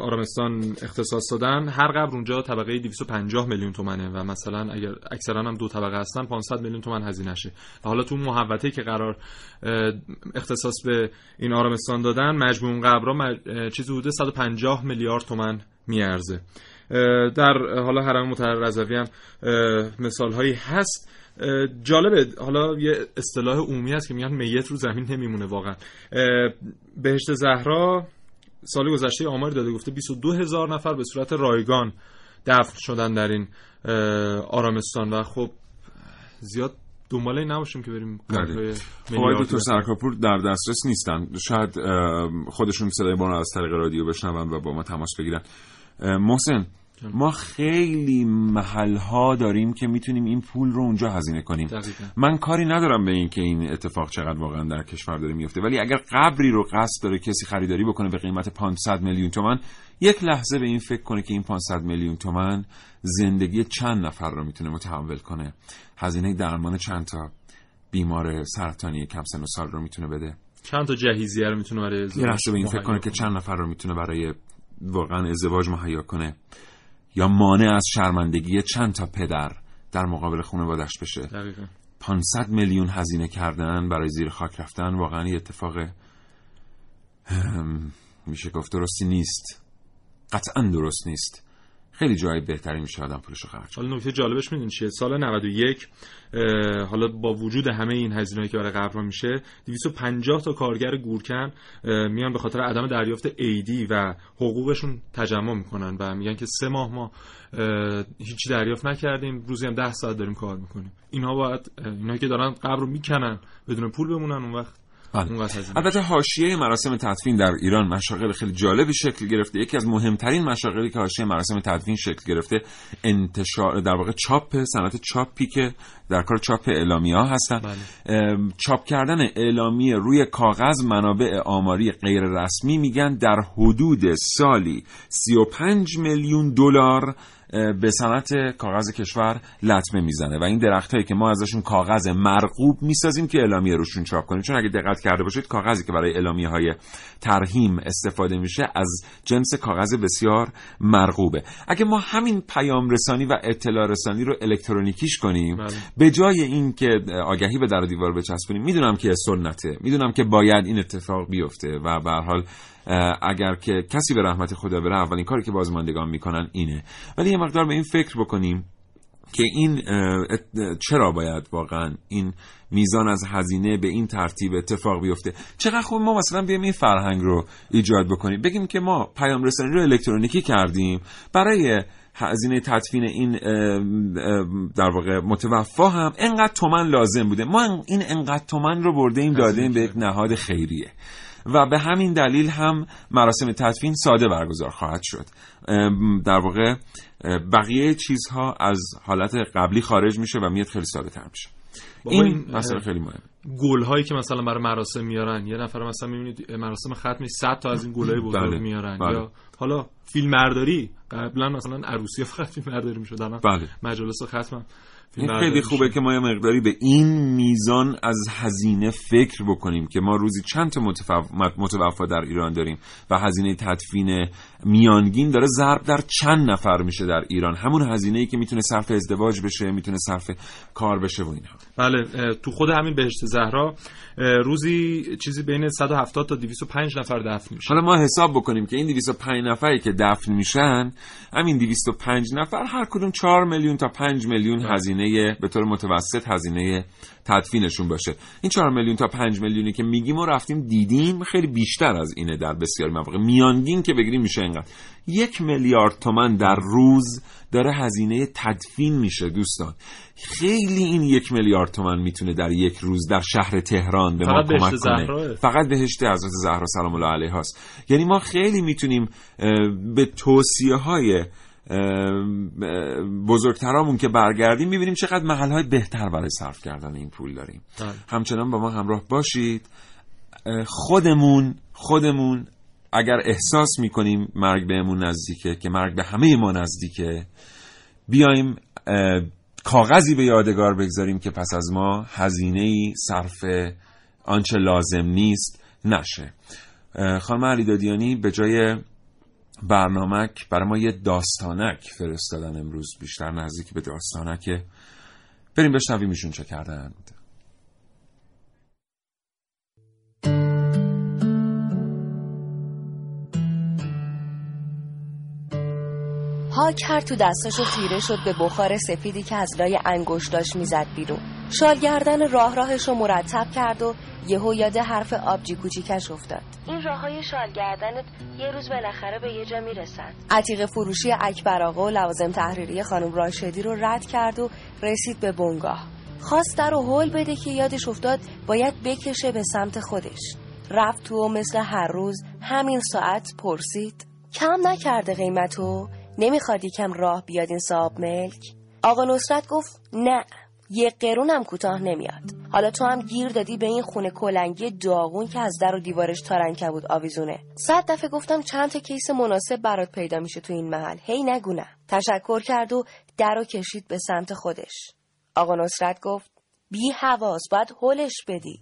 آرامستان اختصاص دادن. هر قبر اونجا طبقه 250 میلیون تومنه و مثلا اگر اکثرا هم دو طبقه هستن 500 میلیون تومن هزینه شه. و حالا تو محوطه که قرار اختصاص به این آرامستان دادن مجموع قبرها چیزی حدود 150 میلیارد تومن میارزه. در حالا حرم مطهر رضوی هم مثال هایی هست. جالبه. حالا یه اصطلاح عمومی هست که میگن میت رو زمین نمیمونه واقعا. بهشت زهرا سال گذشته آماری داده گفته 22 هزار نفر به صورت رایگان دفن شدن در این آرامستان. و خب زیاد دنبال این نباشیم که بریم بله. خب دکتر سرکاپور در دسترس نیستن. شاید خودشون صدای ما رو از طریق رادیو بشنون و با ما تماس بگیرن. محسن ما خیلی محل ها داریم که می‌تونیم این پول رو اونجا هزینه کنیم. من کاری ندارم به این که این اتفاق چقدر واقعا در کشور داره میفته ولی اگر قبری رو قصد داره کسی خریداری بکنه به قیمت 500 میلیون تومن یک لحظه به این فکر کنه که این 500 میلیون تومن زندگی چند نفر رو می‌تونه متحول کنه. هزینه درمان چند تا بیمار سرطانی کم سن و سال رو می‌تونه بده؟ چند تا جهیزیه رو می‌تونه برای یه لحظه به این فکر کنه که چند نفر رو می‌تونه برای واقعا ازدواج مهیا کنه یا مانع از شرمندگی چند تا پدر در مقابل خانوادش بشه. دقیقا. 500 میلیون هزینه کردن برای زیر خاک رفتن واقعا یه اتفاق میشه گفت درستی نیست. قطعا درست نیست. خیلی جای بهتری میشه آدم پولش خرج حالا نکته جالبش می‌دونی چیه؟ سال 91 حالا با وجود همه این هزینه‌ای که برای قبر میشه 250 تا کارگر گورکن میان به خاطر عدم دریافت ایدی و حقوقشون تجمع می‌کنن و میگن که سه ماه ما هیچی دریافت نکردیم روزی هم 10 ساعت داریم کار می‌کنیم اینها باید اینا که دارن قبر رو می‌کنن بدون پول بمونن اون وقت. البته حاشیه مراسم تدفین در ایران مشاغل خیلی جالبی شکل گرفته. یکی از مهمترین مشاغلی که حاشیه مراسم تدفین شکل گرفته انتشار در واقع چاپ صنعت چاپی که در کار چاپ اعلامیه ها هستن. بله. چاپ کردن اعلامیه روی کاغذ منابع آماری غیر رسمی میگن در حدود سالی 35 میلیون دلار به صنعت کاغذ کشور لطمه می‌زنه و این درخت هایی که ما ازشون کاغذ مرغوب می‌سازیم که اعلامیه روشون چاپ کنیم. چون اگه دقت کرده باشید کاغذی که برای اعلامیه های ترهیم استفاده میشه از جنس کاغذ بسیار مرغوبه. اگه ما همین پیام رسانی و اطلاع رسانی رو الکترونیکیش کنیم بله. به جای این که آگهی به در دیوار بچسبونیم می‌دونم که سنته. می‌دونم که باید این اتفاق بیفته و به حال اگر که کسی به رحمت خدا بره اولین کاری که بازماندگان می‌کنن اینه. ولی یه مقدار به این فکر بکنیم که این چرا باید واقعا این میزان از هزینه به این ترتیب اتفاق بیفته؟ چقدر خوب ما مثلا بیایم این فرهنگ رو ایجاد بکنیم. بگیم که ما پیام رسانی رو الکترونیکی کردیم. برای هزینه تدفین این در واقع متوفا هم انقدر تومن لازم بوده. ما این انقدر تومن رو برده ایم داده به یک نهاد خیریه. و به همین دلیل هم مراسم تدفین ساده برگزار خواهد شد در واقع بقیه چیزها از حالت قبلی خارج میشه و میاد خیلی ساده تر میشه این مسئله خیلی مهم گل هایی که مثلا برای مراسم میارن یه نفر مثلا می‌بینید مراسم ختمش 100 تا از این گل های بزرگ بله. میارن بله. یا حالا فیلم مرداری قبلا مثلا عروسی فقط فیلم مرداری می‌شد بله. مجالس ختم این خیلی خوبه که ما یه مقداری به این میزان از هزینه فکر بکنیم که ما روزی چند تا متوفا در ایران داریم و هزینه تدفین میانگین داره ضرب در چند نفر میشه در ایران. همون هزینه ای که می‌تونه صرف ازدواج بشه می‌تونه صرف کار بشه و اینها بله تو خود همین بهشت زهرا روزی چیزی بین 170 تا 205 نفر دفن میشه. حالا ما حساب بکنیم که این 205 نفری که دفن میشن همین 205 نفر هر کدوم 4 میلیون تا 5 میلیون بله. هزینه به طور متوسط هزینه تدفینشون باشه. این 4 میلیون تا 5 میلیونی که میگیم و رفتیم دیدیم خیلی بیشتر از اینه در بسیار مواقع. میانگین که بگیریم میشه اینقدر. یک میلیارد تومن در روز داره هزینه تدفین میشه دوستان. خیلی این یک میلیارد تومن می‌تونه در یک روز در شهر تهران به ما کمک کنه. فقط بهشت حضرت زهرا سلام الله علیها هست یعنی ما خیلی می‌تونیم به توصیه های بزرگترامون که برگردیم می‌بینیم چقدر محل های بهتر برای صرف کردن این پول داریم. بله. همچنان با ما همراه باشید. خودمون خودمون اگر احساس می‌کنیم مرگ بهمون نزدیکه که مرگ به همه ما نزدیکه بیایم کاغذی به یادگار بگذاریم که پس از ما هزینه ای صرف آنچه لازم نیست نشه. خانم علی دادیانی به جای برنامک برای ما یه داستانک فرستادن امروز بیشتر نزدیک به داستانکه. بریم بشنویم ایشون چه کردند. هاکر تو دستاشو تیره شد به بخار سفیدی که از لای انگشتاش می‌زد بیرون. شالگردن راه راهش رو مرتب کرد و یهو یاد حرف آبجی کوچیکش افتاد. این راه های شالگردنت یه روز بالاخره به یه جا می‌رسد عتیق فروشی اکبر آقا و لوازم تحریری خانم راشدی رو رد کرد و رسید به بنگاه. خواست در رو هول بده که یادش افتاد باید بکشه به سمت خودش. رفت تو و مثل هر روز همین ساعت پرسید کم نکرده قیمتو؟ نمی‌خواد یکم راه بیاد این صاحب ملک؟ آقا نصرت گفت نه. یه قرونم کوتاه نمیاد. حالا تو هم گیر دادی به این خونه کلنگی داغون که از در و دیوارش تارنکه بود آویزونه. صد دفعه گفتم چند تا کیس مناسب برات پیدا میشه تو این محل. هی نگونه تشکر کرد و در رو کشید به سمت خودش. آقا نصرت گفت بی حواس باید هلش بدی.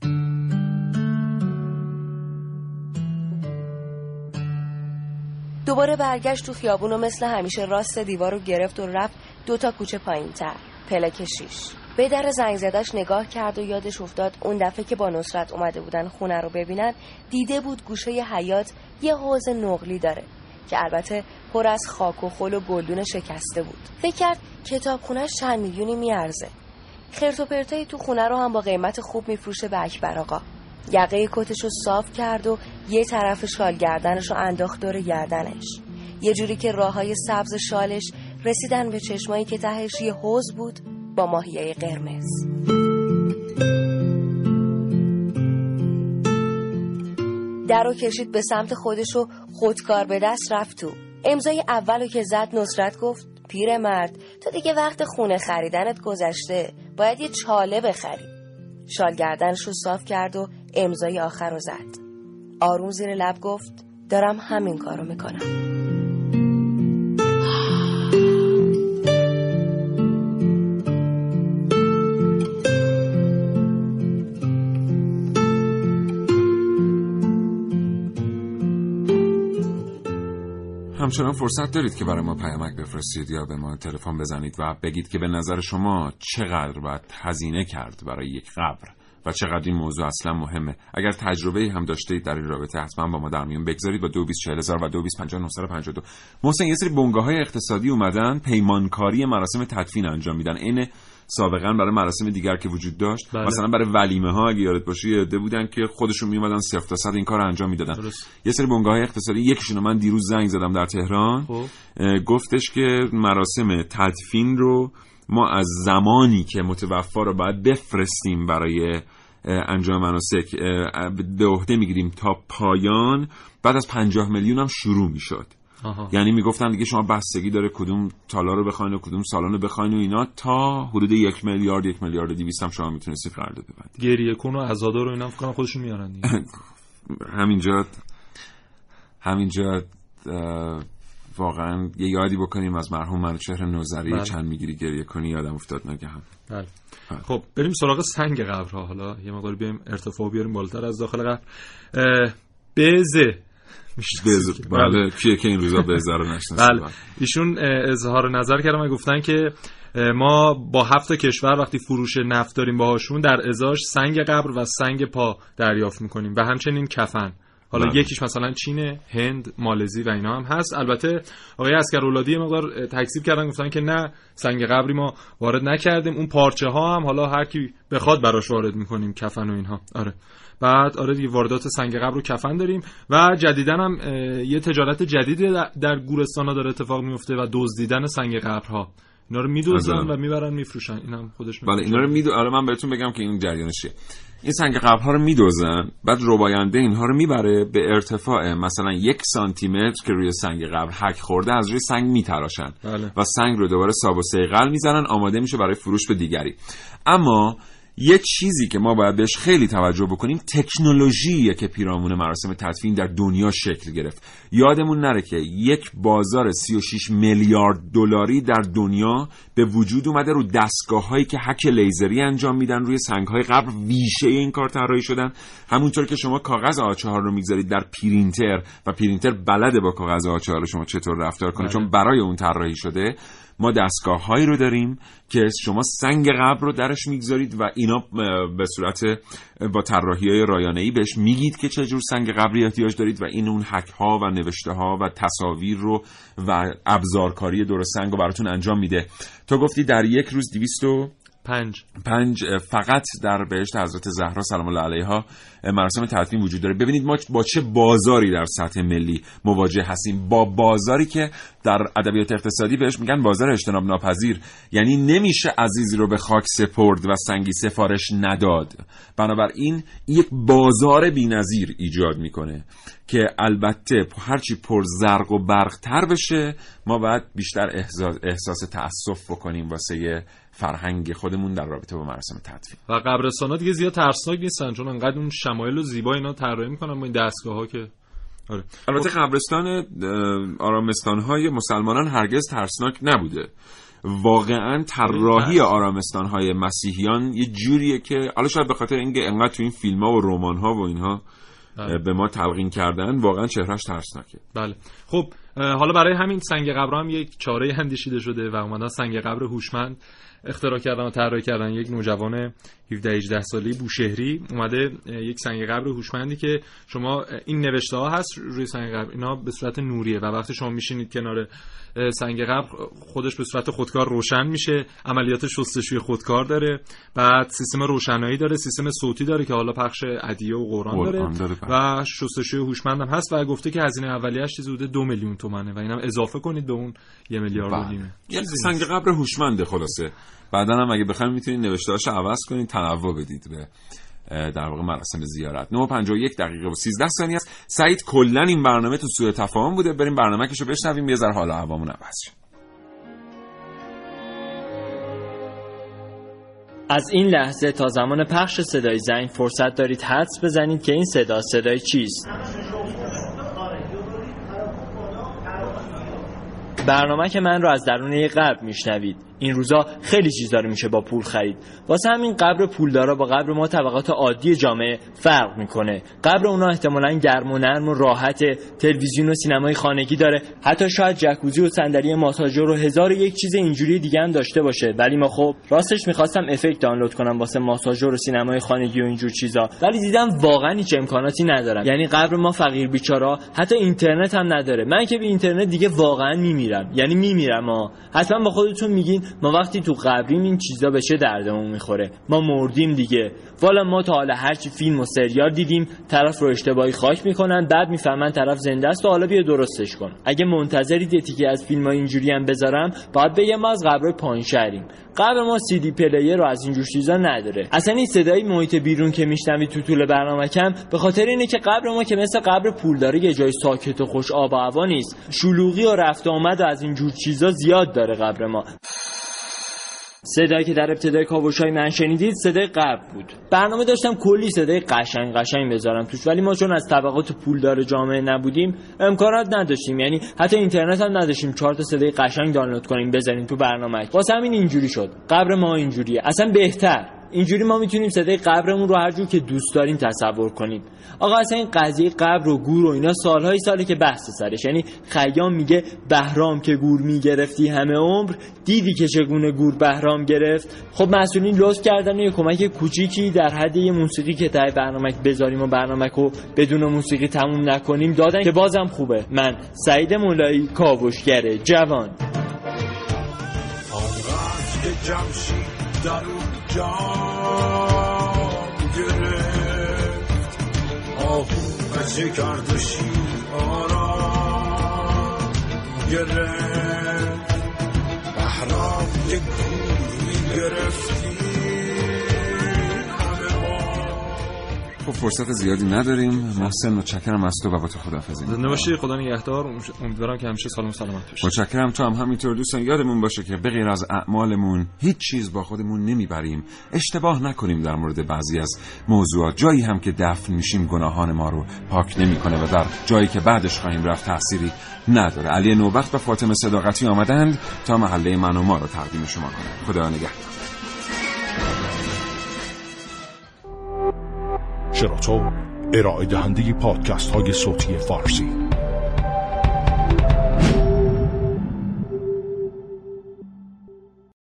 دوباره برگشت تو خیابون و مثل همیشه راست دیوار رو گرفت و رفت دوتا کوچه پایین تر پلک شیش به در زنگ زدش نگاه کرد و یادش افتاد اون دفعه که با نصرت اومده بودن خونه رو ببینن دیده بود گوشه حیات یه حوز نقلی داره که البته پر از خاک و خل و گلدون شکسته بود. فکر کرد کتاب خونش چند میلیونی میارزه. خرت و تو خونه رو هم با قیمت خوب میفروشه به اکبر آقا. یقه کتش رو صاف کرد و یه طرف شال گردنش رو انداخت دور گردنش. یه جوری که راه های سبز شالش رسیدن به چشمایی که تهش یه حوز بود. با ماهیه قرمز. در رو کشید به سمت خودش و خودکار به دست رفت تو امضای اولو که زد نصرت گفت پیر مرد تو دیگه وقت خونه خریدنت گذشته باید یه چاله بخری. شال گردنش صاف کرد و امضای آخر رو زد. آروم زیر لب گفت دارم همین کارو می‌کنم. همچنان فرصت دارید که برای ما پیامک بفرستید یا به ما تلفن بزنید و بگید که به نظر شما چقدر باید هزینه کرد برای یک قبر و چقدر این موضوع اصلا مهمه. اگر تجربه هم داشته اید در این رابطه حتما با ما در میون بگذارید با 224000 و 225952 محسن یه سری بنگاه های اقتصادی اومدن پیمانکاری مراسم تدفین انجام میدن. این سابقا برای مراسم دیگر که وجود داشت. بله. مثلا برای ولیمه ها اگه یادت باشه بودن که خودشون میومدن صفر تا صد این کار انجام می‌دادن. یه سری بنگاه های اقتصادی یکیشون من دیروز زنگ زدم در تهران. خب. گفتش که مراسم تدفین رو ما از زمانی که متوفا رو باید بفرستیم برای انجام مناسک به عهده می‌گیریم تا پایان. بعد از پنجاه میلیون هم شروع می‌شد. یعنی می‌گفتن دیگه شما بستگی داره کدوم تالا رو بخواین و کدوم سالن رو بخواین و اینا تا حدود یک میلیارد یک میلیارد دیویست هم شما می‌تونستید قرارداد ببندید. گریه کن و عزادا رو اینا فکر خودشون میارن همینجا همینجا واقعا یه یادی بکنیم از مرحوم چهر نوزری بله. چند می‌گیری گریه کنی یادم افتاد نگه بله. بله. خب بریم سراغ سنگ قبرها حالا. یه مقدار بیایم ارتفاع بیاریم بالاتر از داخل قبر. بزه. بله. کیه که این روزا بزه رو نشناسه. بله. ایشون اظهار نظر کردن و گفتن که ما با هفت کشور وقتی فروش نفت داریم باهاشون در ازاش سنگ قبر و سنگ پا دریافت می‌کنیم و همچنین کفن. حالا بله. یکیش مثلا چین هند مالزی و اینا هم هست. البته آقای اسکر اولادی مقدار تکذیب کردن گفتن که نه سنگ قبری ما وارد نکردیم. اون پارچه ها هم حالا هر کی بخواد براش وارد می‌کنیم کفن و اینها. آره. بعد آره دیگه واردات سنگ قبر رو کفن داریم و جدیدن هم یه تجارت جدیدی در گورستان ها داره اتفاق میفته و دزدیدن سنگ قبرها. اینا رو میدوزن و می‌برن میفروشن. این هم خودش بله اینا رو میدو آره من بهتون بگم که این جریانش چیه. این سنگ قبر ها رو میدوزن بعد رباینده اینها رو می‌بره به ارتفاع مثلا یک سانتی متر که روی سنگ قبر حک خورده از روی سنگ میتراشن. بله. و سنگ رو دوباره ساب و سیقل می‌زنن آماده میشه برای فروش به دیگری. اما یه چیزی که ما باید بهش خیلی توجه بکنیم تکنولوژیه که پیرامون مراسم تدفین در دنیا شکل گرفت. یادمون نره که یک بازار 36 میلیارد دلاری در دنیا به وجود اومده رو دستگاه هایی که حک لیزری انجام میدن روی سنگ های قبر ویژه این کار طراحی شدن. همونطور که شما کاغذ آچهار رو می‌گذارید در پرینتر و پرینتر بلده با کاغذ آچهار شما چطور رفتار کنه بله. چون برای اون طراحی شده. ما دستگاه هایی رو داریم که شما سنگ قبر رو درش می‌گذارید و اینا به صورت با طراحی های رایانه ای بهش میگید که چه جور سنگ قبری احتیاج دارید و این اون حک ها و نوشته ها و تصاویر رو و ابزارکاری دور سنگ رو براتون انجام میده. تو گفتی در یک روز پنج. پنج فقط در بهشت حضرت زهرا سلام الله علیها مراسم تدفین وجود داره. ببینید ما با چه بازاری در سطح ملی مواجه هستیم. با بازاری که در ادبیات اقتصادی بهش میگن بازار اجتناب ناپذیر. یعنی نمیشه عزیزی رو به خاک سپرد و سنگی سفارش نداد. بنابراین یک بازار بینظیر ایجاد می‌کنه که البته هرچی پر زرق و برق تر بشه ما باید بیشتر احساس, احساس تأسف بکنیم واسه فرهنگ خودمون در رابطه با مراسم تدفین و قبرستان ها دیگه زیاد ترسناک نیستن چون انقدر اون شمایل و زیبا اینا طراحی می‌کنن با این دستگاه ها که آره. البته. قبرستان آرامستان های مسلمانان هرگز ترسناک نبوده واقعا طراحی آرامستان های مسیحیان یه جوریه که حالا شاید به خاطر اینکه انقدر تو این فیلم ها و رمان ها و اینها بله. به ما تلقین کردن واقعا چهرهش ترسناکه بله خب حالا برای همین سنگ قبر هم یک چاره اندیشیده شده و اومدن سنگ قبر هوشمند اختراع کردن و طراحی کردن یک نوجوان 17 18 ساله بوشهری اومده یک سنگ قبر هوشمندی که شما این نوشته ها هست روی سنگ قبر اینا به صورت نوریه و وقتی شما میشینید کنار سنگ قبر خودش به صورت خودکار روشن میشه عملیات شستشوی خودکار داره بعد سیستم روشنایی داره سیستم صوتی داره که حالا پخش ادیه و قرآن داره, داره و شستشوی هوشمند هم هست و گفته که هزینه اولیه‌اش چیزی حدود دو میلیون تومنه و اینم اضافه کنید به اون یه میلیارد و نیمه یعنی سنگ قبر هوشمنده خلاصه. بعدا هم اگه بخواید می‌تونید نوشته‌هاشو عوض کنید تنوع بدید به در واقع مراسم زیارت. 951 دقیقه و 13 ثانیه است. سعید کلا این برنامه تو سوء تفاهم بوده. بریم برنامه کشو بشنویم. یه ذره حال هوامون عوض از این لحظه تا زمان پخش صدای زنگ فرصت دارید حدس بزنید که این صدا صدای چیست. برنامه که من رو از درون یک قبل میشنوید. این روزا خیلی چیزا رو میشه با پول خرید. واسه همین قبر پولدارا با قبر ما طبقات عادی جامعه فرق می‌کنه. قبر اونا احتمالا گرم و نرم و راحت تلویزیون و سینمای خانگی داره. حتی شاید جکوزی و صندلی ماساژور و هزار یک چیز اینجوری دیگه هم داشته باشه. ولی ما خب راستش می‌خواستم افکت دانلود کنم واسه ماساژور و سینمای خانگی و اینجور چیزا. ولی دیدم واقعا هیچ امکاناتی ندارم. یعنی قبر ما فقیر بیچارا حتی اینترنت هم نداره. من که به اینترنت دیگه واقعا میمیرم. یعنی میمیرم ها حتما با خودتون میگین ما وقتی تو قبریم این چیزا به چه دردمون می‌خوره؟ ما مردیم دیگه. والا ما تا حالا هرچی فیلم و سریال دیدیم طرف رو اشتباهی خاک می‌کنن بعد می‌فهمن طرف زنده است و حالا بیا درستش کن. اگه منتظرید تیکه از فیلم ها اینجوری هم بذارم باید بگم ما از قبر پایین شهریم. قبر ما CD player رو از اینجور چیزا نداره. اصلا این صدای محیط بیرون که میشنوید تو طول برنامه کم به خاطر اینه که قبر ما که مثل قبر پول داره یه جای ساکت و خوش آب و هوا نیست. شلوغی و رفت آمد و از اینجور چیزا زیاد داره قبر ما. صدایی که در ابتدای کاوشای من شنیدید صدای قبل بود. برنامه داشتم کلی صدای قشنگ قشنگ بذارم توش ولی ما چون از طبقات پولدار جامعه نبودیم امکانات نداشتیم. یعنی حتی اینترنت هم نداشتیم. چهار تا صدای قشنگ دانلود کنیم بذاریم تو برنامه واسه همین اینجوری شد. قبر ما اینجوریه. اصلا بهتر. اینجوری ما می‌تونیم صدای قبرمون رو هر جور که دوست داریم تصور کنیم آقا اصلا این قضیه قبر و گور و اینا سالهای ساله که بحث سرش. یعنی خیام میگه بهرام که گور می‌گرفتی همه عمر دیدی که چگونه گور بهرام گرفت. خب مسئولین لطف کردن و یه کمک کوچیکی در حد یه موسیقی که تای برنامه بذاریم و برنامه رو بدون موسیقی تموم نکنیم. دادن که بازم خوبه. من سعید مولایی کاوشگر جوان. جام گرفت آهو از کرد شیر آرام گرفت. بهرام یک گوری خب فرصت زیادی نداریم. محسن متشکرم از تو و با تو خداحافظی. زنده باشی خدا نگهدار. امیدوارم که همیشه سالم سلامت باشی. متشکرم. تو هم همینطور دوستان یادمون باشه که بغیر از اعمالمون هیچ چیز با خودمون نمی‌بریم. اشتباه نکنیم در مورد بعضی از موضوعات. جایی هم که دفن میشیم گناهان ما رو پاک نمی‌کنه و در جایی که بعدش خواهیم رفت تأثیری نداره. علی نوبخت و فاطمه صداقتی آمدند تا محله من و ما رو تقدیم شما کنند. خدا نگهدار. شراطو ارائه دهنده پادکست های صوتی فارسی؟